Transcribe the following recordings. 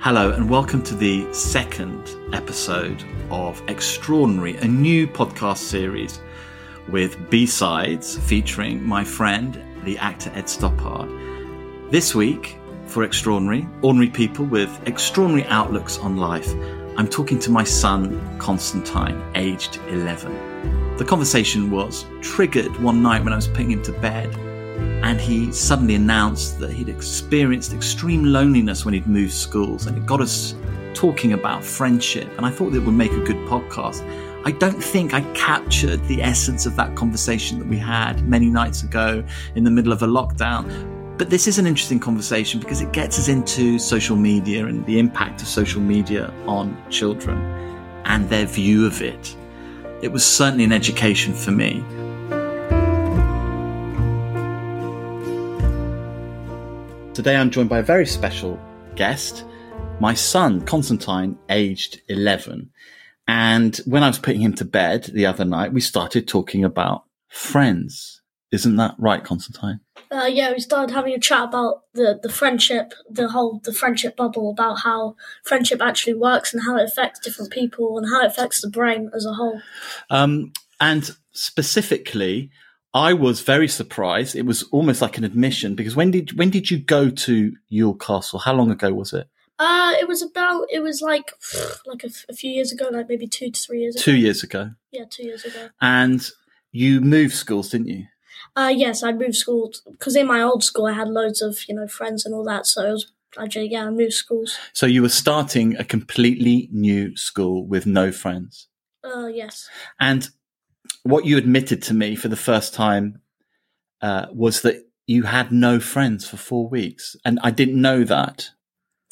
Hello, and welcome to the second episode of Extraordinary, a new podcast series with B sides featuring my friend, the actor Ed Stoppard. This week, for Extraordinary, ordinary people with extraordinary outlooks on life, I'm talking to my son, Constantine, aged 11. The conversation was triggered one night when I was putting him to bed, and he suddenly announced that he'd experienced extreme loneliness when he'd moved schools, and it got us talking about friendship. And I thought it would make a good podcast. I don't think I captured the essence of that conversation that we had many nights ago in the middle of a lockdown. But this is an interesting conversation because it gets us into social media and the impact of social media on children and their view of it. It was certainly an education for me. Today I'm joined by a very special guest, my son, Constantine, aged 11. And when I was putting him to bed the other night, we started talking about friends. Isn't that right, Constantine? Uh, yeah, we started having a chat about the, the friendship, the whole the friendship bubble, about how friendship actually works and how it affects different people and how it affects the brain as a whole. Um, and specifically, I was very surprised. It was almost like an admission because when did when did you go to Ewell Castle? How long ago was it? Uh, it was about it was like like a, a few years ago, like maybe two to three years ago. Two years ago. Yeah, two years ago. And you moved schools, didn't you? Uh, yes, I moved schools because in my old school I had loads of you know friends and all that. So it was I actually yeah, I moved schools. So you were starting a completely new school with no friends. Uh, yes. And what you admitted to me for the first time uh, was that you had no friends for four weeks, and I didn't know that.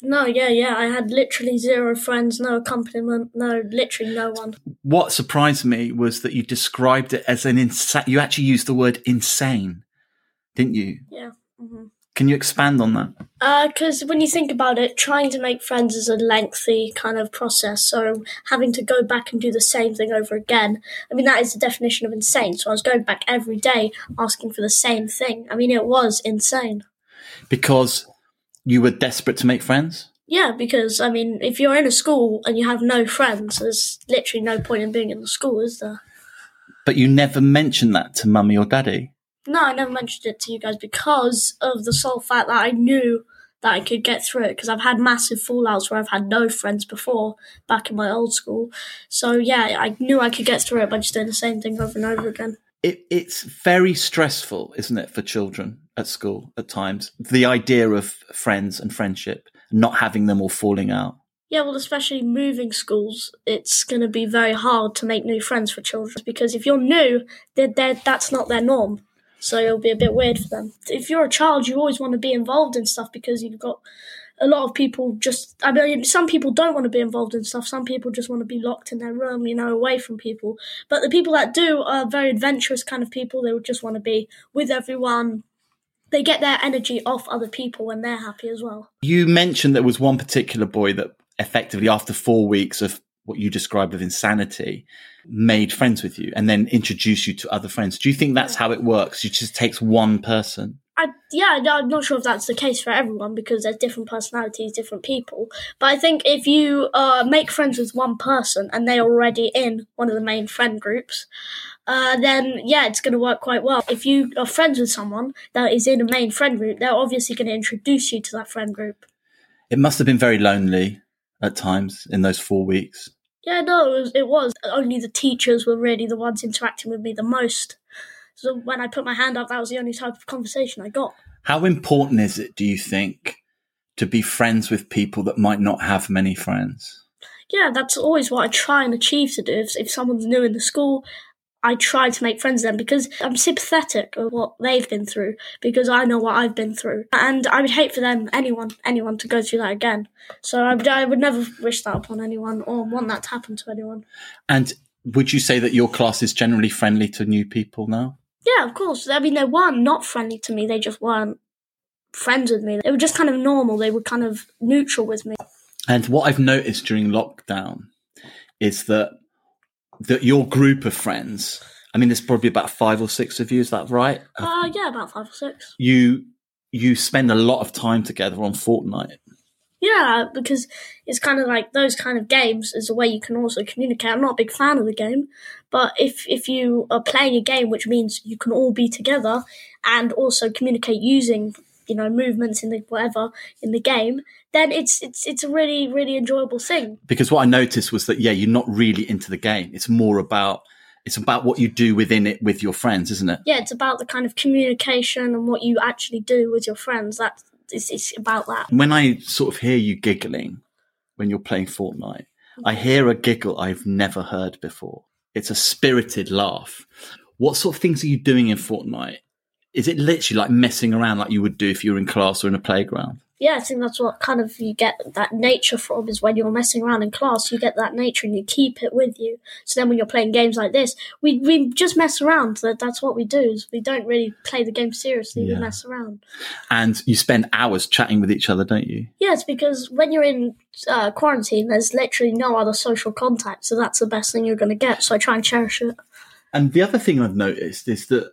No, yeah, yeah. I had literally zero friends, no accompaniment, no, literally no one. What surprised me was that you described it as an insane. You actually used the word insane, didn't you? Yeah. hmm Can you expand on that? Uh, because when you think about it, trying to make friends is a lengthy kind of process. So having to go back and do the same thing over again, I mean, that is the definition of insane. So I was going back every day asking for the same thing. I mean, it was insane. Because you were desperate to make friends. Yeah, because I mean, if you're in a school and you have no friends, there's literally no point in being in the school, is there? But you never mentioned that to mummy or daddy. No, I never mentioned it to you guys because of the sole fact that I knew that I could get through it because I've had massive fallouts where I've had no friends before back in my old school. So yeah, I knew I could get through it by just doing the same thing over and over again. It, it's very stressful, isn't it, for children at school at times? The idea of friends and friendship, not having them or falling out. Yeah, well, especially moving schools, it's going to be very hard to make new friends for children because if you're new, they're, they're, that's not their norm. So it'll be a bit weird for them. If you're a child, you always want to be involved in stuff because you've got a lot of people just, I mean, some people don't want to be involved in stuff. Some people just want to be locked in their room, you know, away from people. But the people that do are very adventurous kind of people. They would just want to be with everyone. They get their energy off other people when they're happy as well. You mentioned there was one particular boy that effectively, after four weeks of what you described as insanity, made friends with you and then introduced you to other friends. Do you think that's how it works? It just takes one person. I, yeah, I'm not sure if that's the case for everyone because there's different personalities, different people. But I think if you uh, make friends with one person and they're already in one of the main friend groups, uh, then yeah, it's going to work quite well. If you are friends with someone that is in a main friend group, they're obviously going to introduce you to that friend group. It must have been very lonely at times in those four weeks. Yeah, no, it was, it was. Only the teachers were really the ones interacting with me the most. So when I put my hand up, that was the only type of conversation I got. How important is it, do you think, to be friends with people that might not have many friends? Yeah, that's always what I try and achieve to do. If, if someone's new in the school, I try to make friends with them because I'm sympathetic of what they've been through because I know what I've been through. And I would hate for them, anyone, anyone to go through that again. So I would, I would never wish that upon anyone or want that to happen to anyone. And would you say that your class is generally friendly to new people now? Yeah, of course. I mean, they weren't not friendly to me. They just weren't friends with me. They were just kind of normal. They were kind of neutral with me. And what I've noticed during lockdown is that that your group of friends, I mean, there's probably about five or six of you. Is that right? Uh, yeah, about five or six. You you spend a lot of time together on Fortnite. Yeah, because it's kind of like those kind of games is a way you can also communicate. I'm not a big fan of the game, but if if you are playing a game which means you can all be together and also communicate using you know movements in the whatever in the game, then it's it's it's a really really enjoyable thing. Because what I noticed was that yeah, you're not really into the game. It's more about it's about what you do within it with your friends, isn't it? Yeah, it's about the kind of communication and what you actually do with your friends. That it's, it's about that. When I sort of hear you giggling when you're playing Fortnite, I mm-hmm. hear a giggle I've never heard before. It's a spirited laugh. What sort of things are you doing in Fortnite? Is it literally like messing around like you would do if you were in class or in a playground? yeah, I think that's what kind of you get that nature from is when you're messing around in class, you get that nature and you keep it with you. So then when you're playing games like this, we we just mess around. That's what we do. Is we don't really play the game seriously. Yeah. We mess around. And you spend hours chatting with each other, don't you? Yes, because when you're in uh, quarantine, there's literally no other social contact. So that's the best thing you're going to get. So I try and cherish it. And the other thing I've noticed is that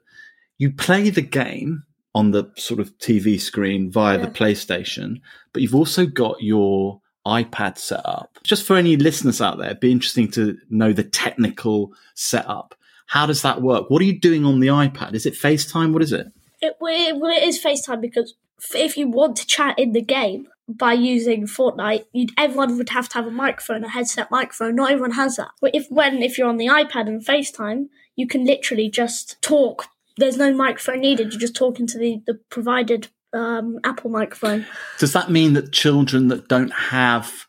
you play the game on the sort of TV screen via Yeah. the PlayStation, but you've also got your iPad set up. Just for any listeners out there, it'd be interesting to know the technical setup. How does that work? What are you doing on the iPad? Is it FaceTime? What is it? It, well, it, it is FaceTime because if you want to chat in the game by using Fortnite, you'd, everyone would have to have a microphone, a headset microphone. Not everyone has that. But if when if you're on the iPad and FaceTime, you can literally just talk. There's no microphone needed. You're just talking to the the provided um, Apple microphone. Does that mean that children that don't have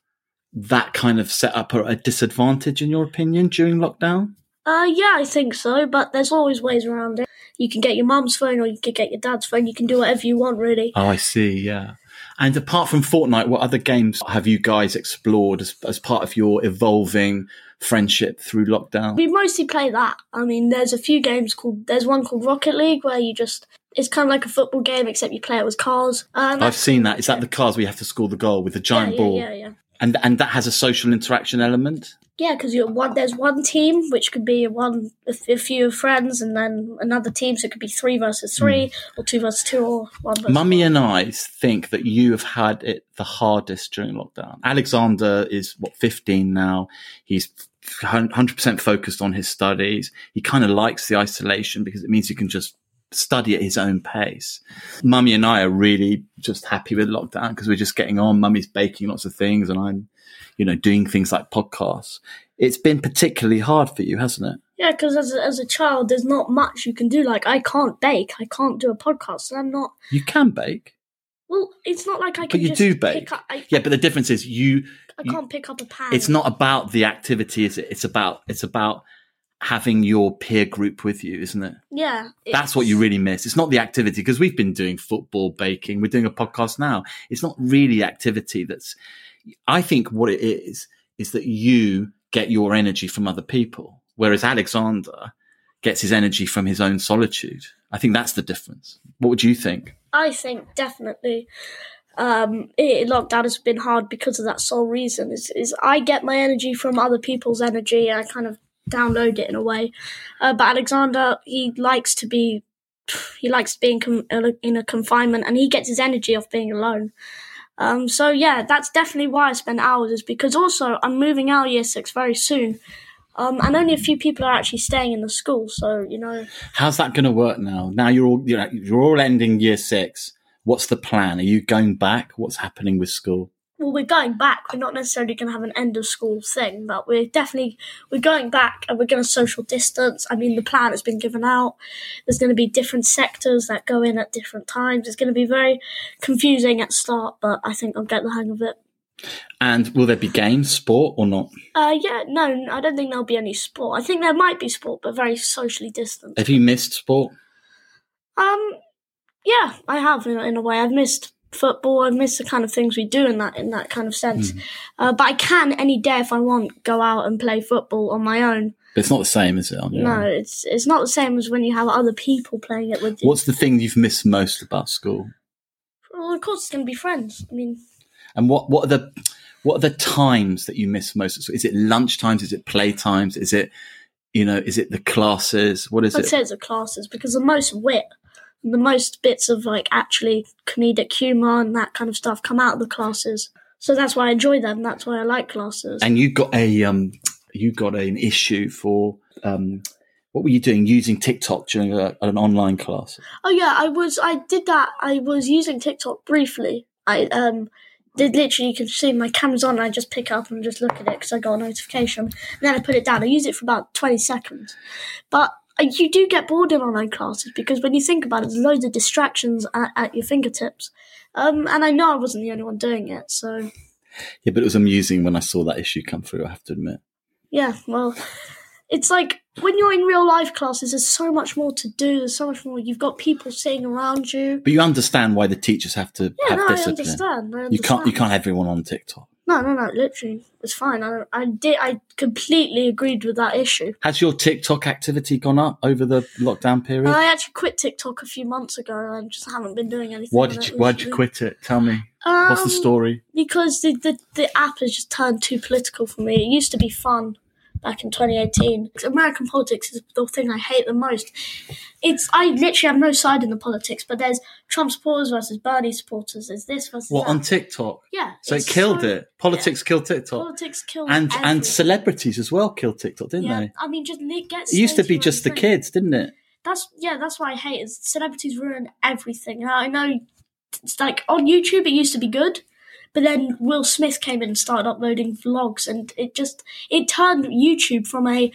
that kind of setup are at a disadvantage, in your opinion, during lockdown? Uh, yeah, I think so. But there's always ways around it. You can get your mum's phone or you can get your dad's phone. You can do whatever you want, really. Oh, I see. Yeah. And apart from Fortnite, what other games have you guys explored as, as part of your evolving friendship through lockdown? We mostly play that. I mean, there's a few games called. There's one called Rocket League where you just. It's kind of like a football game, except you play it with cars. And I've seen that. Is that the cars where you have to score the goal with the yeah, giant yeah, ball? Yeah, yeah, And and that has a social interaction element. Yeah. Because you're one. There's one team which could be one a, few friends, and then another team, so it could be three versus hmm. three, or two versus two, or one versus. Mummy and I think that you have had it the hardest during lockdown. Alexander is what 15 now. He's 100% focused on his studies. He kind of likes the isolation because it means he can just study at his own pace. Mummy and I are really just happy with lockdown because we're just getting on. Mummy's baking lots of things and I'm, you know, doing things like podcasts. It's been particularly hard for you, hasn't it? Yeah, because as a, as a child, there's not much you can do. Like I can't bake, I can't do a podcast, and I'm not. You can bake. Well, it's not like I can. But you just do bake. Up, I, Yeah, but the difference is you I you- can't pick up a pan. it's not about the activity, is it? It's about it's about having your peer group with you, isn't it? Yeah, That's what you really miss. It's not the activity because we've been doing football, baking. We're doing a podcast now. It's not really activity. That's. I think what it is is that you get your energy from other people, whereas Alexander gets his energy from his own solitude. I think that's the difference. What would you think? I think definitely. Um, it, lockdown has been hard because of that sole reason. Is is I get my energy from other people's energy, and I kind of download it in a way. Uh, but Alexander, he likes to be, he likes being com- in a- confinement, and he gets his energy off being alone. Um, so yeah, that's definitely why I spend hours. Is because also I'm moving out of year six very soon. Um, and only a few people are actually staying in the school, so you know. How's that going to work now? Now you're all you know, you're all ending year six. What's the plan? Are you going back? What's happening with school? Well, we're going back. We're not necessarily going to have an end of school thing, but we're definitely we're going back and we're going to social distance. I mean, the plan has been given out. There's going to be different sectors that go in at different times. It's going to be very confusing at start, but I think I'll get the hang of it. And will there be games, sport, or not? Uh, yeah, no, I don't think there'll be any sport. I think there might be sport, but very socially distant. Have you missed sport? Um, yeah, I have in, in a way. I've missed football. I miss the kind of things we do in that in that kind of sense. Uh, but I can any day if I want go out and play football on my own. But it's not the same, is it? On No, own? it's it's not the same as when you have other people playing it with you. What's the thing you've missed most about school? Well, of course, it's going to be friends. I mean, And what what are the what are the times that you miss most? Is it lunch times? Is it play times? Is it you know? Is it the classes? What is I'd it? say it's the classes because the most wit, the most bits of like actually comedic humour and that kind of stuff come out of the classes. So that's why I enjoy them. That's why I like classes. And you got a um, you got an issue for um, what were you doing using TikTok during a, an online class? Oh yeah, I was. I did that. I was using TikTok briefly. I um did literally. You can see my camera's on. And I just pick up and just look at it because I got a notification. And then I put it down. I used it for about twenty seconds, but. Uh, You do get bored in online classes because when you think about it, there's loads of distractions at, at your fingertips. Um, and I know I wasn't the only one doing it, so Yeah, but it was amusing when I saw that issue come through. I have to admit. yeah. Well, it's like when you're in real life classes, there's so much more to do. There's so much more. You've got people sitting around you. But you understand why the teachers have to Yeah, have no, I understand. I understand. You can't you can't have everyone on TikTok. No, no, no. Literally, it's fine. I, I did. I completely agreed with that issue. Has your TikTok activity gone up over the lockdown period? I actually quit TikTok a few months ago. and I just haven't been doing anything. why did you Why'd you quit it? Tell me. Um, What's the story? Because the, the the app has just turned too political for me. It used to be fun back in 2018. American politics is the thing I hate the most. It's I literally have no side in the politics, but there's Trump supporters versus Bernie supporters. There's this versus What that. on TikTok? yeah, So it killed so- it. Politics killed TikTok, Politics killed and and celebrities as well killed TikTok, didn't yeah, they? I mean, just li- get. It used to be just the kids, didn't it? That's yeah, that's why I hate it. Celebrities ruin everything. And I know it's like on YouTube it used to be good, but then Will Smith came in and started uploading vlogs, and it just it turned YouTube from a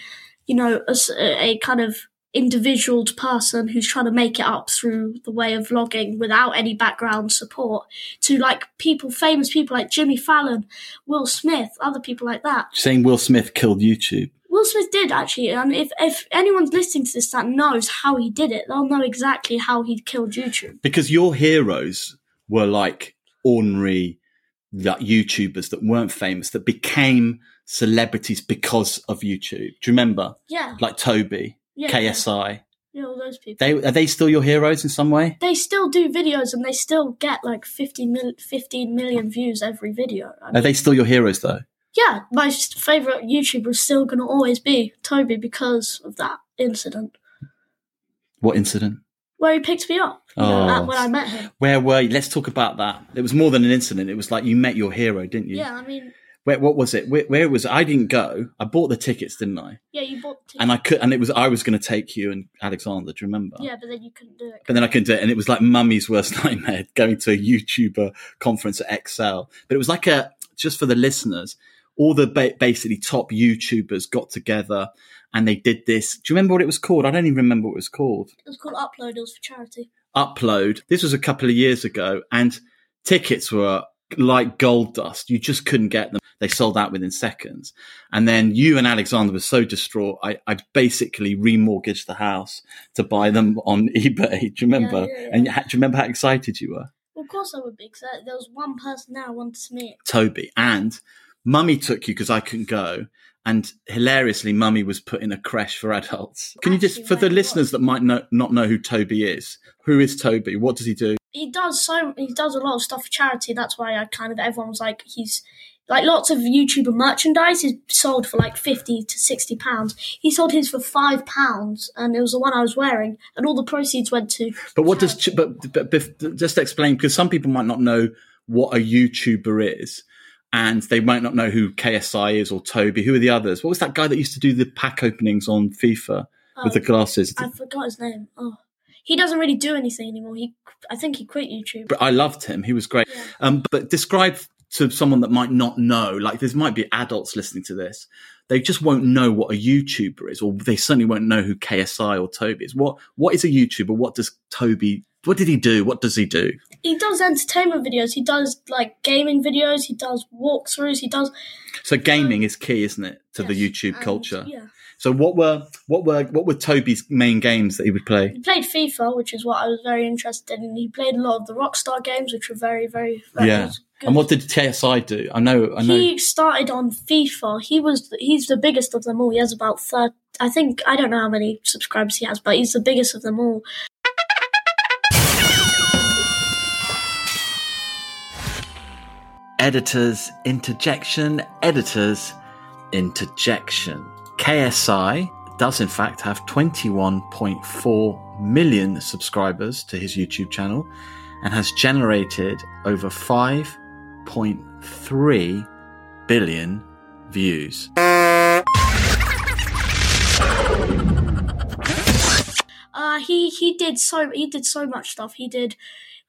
you know a, a kind of individual person who's trying to make it up through the way of vlogging without any background support to like people famous people like Jimmy Fallon, Will Smith, other people like that. Saying Will Smith killed YouTube. Will Smith did actually, and if if anyone's listening to this that knows how he did it, they'll know exactly how he killed YouTube. because your heroes were like ordinary YouTubers that weren't famous that became celebrities because of YouTube. Do you remember? Yeah, Like Toby, yeah, KSI. yeah, all those people. They are they still your heroes in some way? They still do videos, and they still get like 50 mil, 15 million views every video. I Are mean, they still your heroes though? yeah, my favorite YouTuber is still going to always be Toby because of that incident What incident? Where he picked me up you know, Oh. when I met him. Where were you? Let's talk about that. It was more than an incident. It was like you met your hero, didn't you? Yeah, I mean, Where, what was it? Where, where was I didn't go. I bought the tickets, didn't I? yeah, you bought the ticket. And I could, and it was I was going to take you and Alexander. Do you remember? yeah, but then you couldn't do it. But then I couldn't do it, and it was like mummy's worst nightmare going to a YouTuber conference at Excel. But it was like a just for the listeners, all the ba- basically top YouTubers got together and they did this. Do you remember what it was called? I don't even remember what it was called. It was called Upload. It was for charity. Upload. This was a couple of years ago, and tickets were like gold dust. You just couldn't get them. They sold out within seconds. And then you and Alexander were so distraught. I, I basically remortgaged the house to buy them on eBay. Do you remember? yeah, yeah. And you, do you remember how excited you were? Well, of course I would be, because there was one person there I wanted to meet. Toby. And mummy took you because I couldn't go. And hilariously, mummy was put in a creche for adults. Can you just, for the listeners that might know, not know who Toby is, who is Toby? What does he do? He does so. He does a lot of stuff for charity. That's why I kind of everyone was like, he's like lots of YouTuber merchandise is sold for like fifty to sixty pounds. He sold his for five pounds, and it was the one I was wearing, and all the proceeds went to. But what does, but, but, but just explain, because some people might not know what a YouTuber is. And they might not know who KSI is or Toby. Who are the others? What was that guy that used to do the pack openings on FIFA with the Oh, glasses? I forgot his name. Oh, he doesn't really do anything anymore. He, I think he quit YouTube. But I loved him. He was great. Yeah. Um, but describe to someone that might not know, like there might be adults listening to this, they just won't know what a YouTuber is, or they certainly won't know who KSI or Toby is. What what is a YouTuber? What does Toby? What did he do? What does he do? He does entertainment videos. He does like gaming videos. He does walkthroughs. He does So gaming um, is key, isn't it, to the YouTube and, culture? Yeah. So what were what were what were Toby's main games that he would play? He played FIFA, which is what I was very interested in. He played a lot of the Rockstar games, which were very, very, very Yeah. good. And what did KSI do? I know, I know. He started on FIFA. He was he's the biggest of them all. He has about thirty. I think I don't know how many subscribers he has, but he's the biggest of them all. Editors interjection editors interjection ksi does in fact have 21.4 million subscribers to his youtube channel and has generated over 5.3 billion views. Uh, he he did so he did so much stuff. He did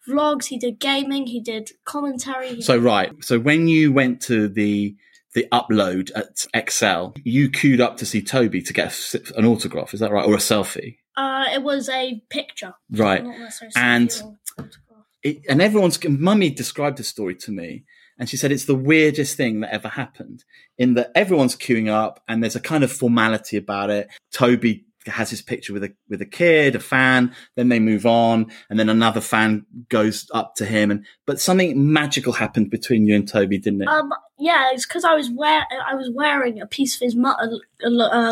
vlogs, he did gaming, he did commentary. He So right, so when you went to the the upload at Excel, you queued up to see Toby to get a an autograph. Is that right, or a selfie? uh, it was a picture, Right. And- selfie or photograph. It, and everyone's mummy described the story to me, and she said it's the weirdest thing that ever happened. In that everyone's queuing up, and there's a kind of formality about it. Toby has his picture with a with a kid, a fan. Then they move on, and then another fan goes up to him, and but something magical happened between you and Toby, didn't it? Um, yeah, it's because I was wear I was wearing a piece of his mu-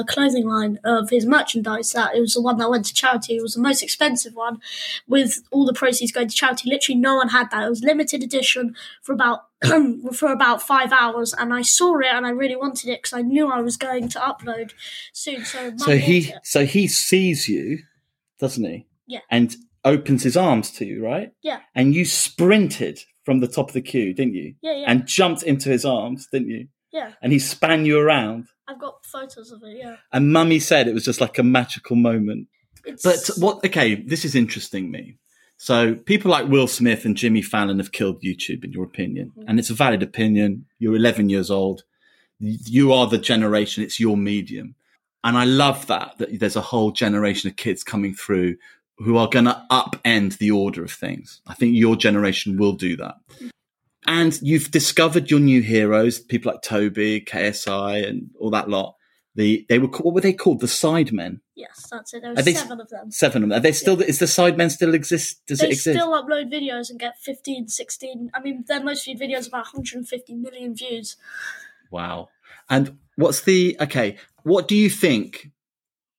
clothing line of his merchandise. That it was the one that went to charity. It was the most expensive one, with all the proceeds going to charity. Literally, no one had that. It was limited edition for about for about five hours, and I saw it and I really wanted it because I knew I was going to upload soon. So, so he so he sees you, doesn't he? Yeah. And opens his arms to you, right? Yeah. And you sprinted from the top of the queue, didn't you? yeah, yeah, And jumped into his arms, didn't you? yeah. And he span you around. I've got photos of it. Yeah, And Mummy said it was just like a magical moment. it's, But what? Okay, this is interesting me. So people like Will Smith and Jimmy Fallon have killed YouTube, in your opinion, mm-hmm. and it's a valid opinion. You're 11 years old. You are the generation. It's your medium, and I love that that there's a whole generation of kids coming through who are going to upend the order of things. I think your generation will do that. And you've discovered your new heroes, people like Toby, KSI, and all that lot. The they were what were they called? The Sidemen. yes, that's it. There they- seven of them. Seven of them. Are they still? Is the Sidemen still exist? Does they it exist? They still upload videos and get 15, 16. I mean, their most viewed videos about 150 million views. Wow. And what's the okay? What do you think?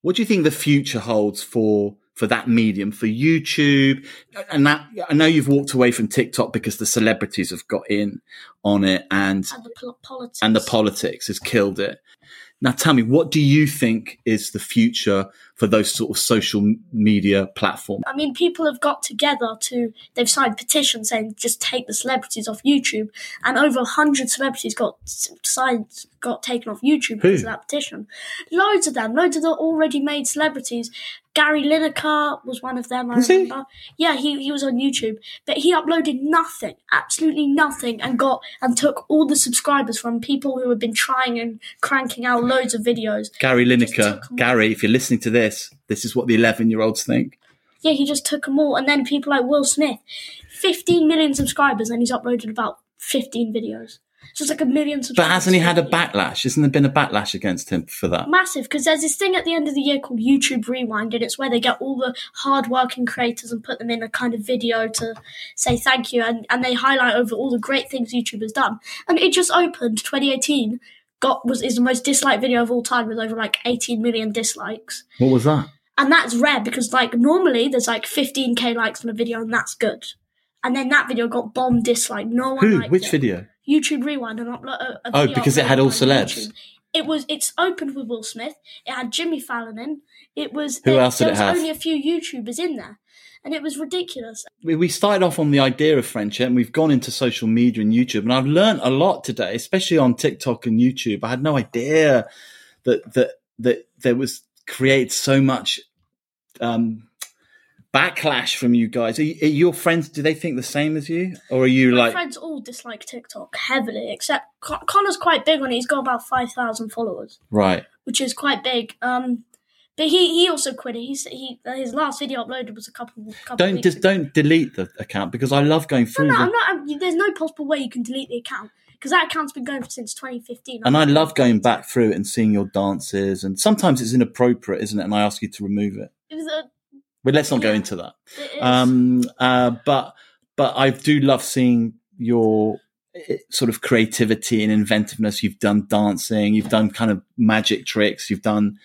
What do you think the future holds for for that medium for YouTube? And that I know you've walked away from TikTok because the celebrities have got in on it, and And the pol- politics. and the politics has killed it. Now, tell me, what do you think is the future for those sort of social media platforms? I mean, people have got together to. They've signed petitions saying just take the celebrities off YouTube, and over hundred celebrities got signed, got taken off YouTube because of that petition. Loads of them, loads of the already made celebrities. Gary Lineker was one of them. I Was he? remember. Yeah, he he was on YouTube, but he uploaded nothing, absolutely nothing, and got and took all the subscribers from people who had been trying and cranking out loads of videos. Gary Lineker. Gary, if you're listening to this, this is what the 11 year olds think. Yeah, he just took them all. And then people like Will Smith, 15 million subscribers, and he's uploaded about 15 videos. So it's like a million subscribers. But hasn't he had a backlash? Hasn't there been a backlash against him for that? Massive, because there's this thing at the end of the year called YouTube Rewind, and it's where they get all the hard-working creators and put them in a kind of video to say thank you, and, and they highlight over all the great things YouTube has done. And it just opened 2018, got was is the most disliked video of all time with over like 18 million dislikes. What was that? and that's rare because like normally there's like 15k likes on a video and that's good and then that video got bomb dislike no one Who? liked Which it. video? youtube rewind and upload a, a Oh, because it had all celebs. YouTube. it was it's opened with will smith it had jimmy fallon in it was Who there, else did there it was have? only a few youtubers in there and it was ridiculous We we started off on the idea of friendship and we've gone into social media and YouTube. And I've learned a lot today, especially on TikTok and YouTube. I had no idea that, that, that there was created so much, um, backlash from you guys. Are, you, are your friends, do they think the same as you? Or are you like my like, friends all dislike tiktok heavily except Con- connor's quite big on it he's got about 5000 followers right. which is quite big. Um, he, he also quit it. He's, he his last video uploaded was a couple couple. Don't just ago. don't delete the account because I love going through No, them. I'm not. I'm, there's no possible way you can delete the account because that account's been going since 2015. And I love going back through it and seeing your dances. And sometimes it's inappropriate, isn't it? And I ask you to remove it. It a, But let's not go into that. Um, uh, but but I do love seeing your eh, sort of creativity and inventiveness. You've done dancing, you've done kind of magic tricks, you've done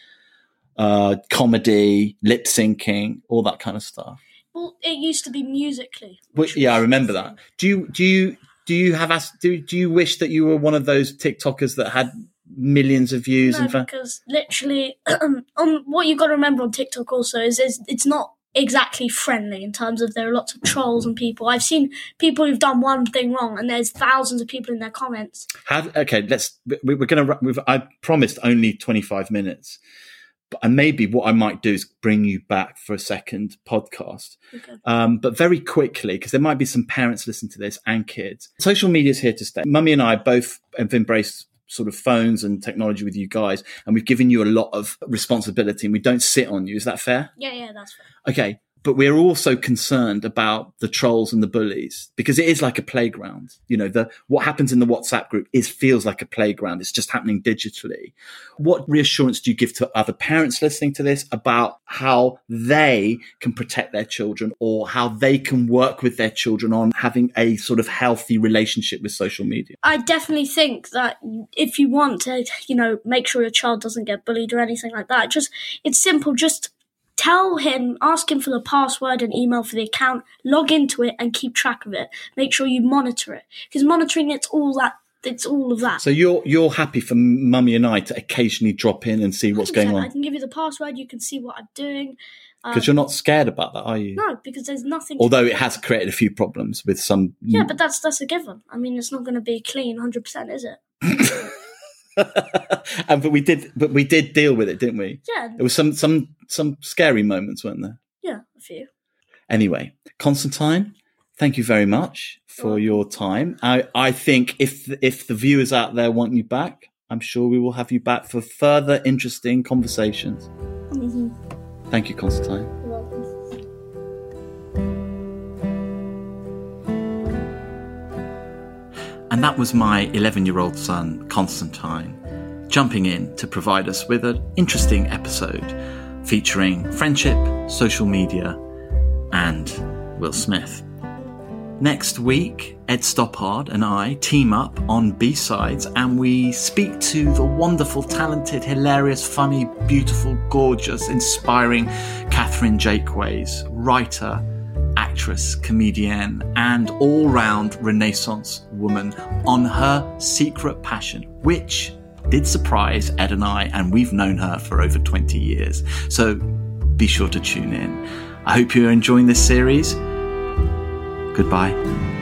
uh, comedy, lip syncing, all that kind of stuff. well, it used to be Musical.ly. Which, yeah, I remember that. Do you do you do you have as do do you wish that you were one of those TikTokers that had millions of views No, and fa- because literally, on what you've got to remember on TikTok also is, is it's not exactly friendly in terms of there are lots of trolls and people. I've seen people who've done one thing wrong, and there's thousands of people in their comments. Have, okay, let's. we- We're going to. I promised only twenty five minutes, and maybe what I might do is bring you back for a second podcast. Okay. Um, but very quickly, because there might be some parents listening to this and kids. Social media is here to stay. Mummy and I both have embraced sort of phones and technology with you guys, and we've given you a lot of responsibility, and we don't sit on you. Is that fair? Yeah, yeah, that's fair. Okay. But we're also concerned about the trolls and the bullies because it is like a playground. You know, the what happens in the WhatsApp group is feels like a playground. It's just happening digitally. What reassurance do you give to other parents listening to this about how they can protect their children or how they can work with their children on having a sort of healthy relationship with social media? I definitely think that if you want to, you know, make sure your child doesn't get bullied or anything like that, just it's simple. Just tell him, ask him for the password and email for the account, log into it, and keep track of it. Make sure you monitor it because monitoring it's all that. It's all of that. So you're you're happy for mummy and I to occasionally drop in and see what's going 100%. I can give you the password. You can see what I'm doing. Um, because you're not scared about that, are you? no, because there's nothing. although it has created a few problems with some yeah, but that's that's a given. I mean, it's not going to be clean 100, percent is it? and but we did but we did deal with it didn't we? Yeah, there was some some some scary moments weren't there? Yeah, a few. anyway constantine thank you very much for your time. I i think if if the viewers out there want you back i'm sure we will have you back for further interesting conversations. Mm-hmm. thank you constantine And that was my 11 year old son, Constantine, jumping in to provide us with an interesting episode featuring friendship, social media, and Will Smith. Next week, Ed Stoppard and I team up on B sides and we speak to the wonderful, talented, hilarious, funny, beautiful, gorgeous, inspiring Catherine Jakeways, writer, actress, comedian, and all round Renaissance woman on her secret passion, which did surprise Ed and I, and we've known her for over 20 years. So be sure to tune in. I hope you're enjoying this series. Goodbye.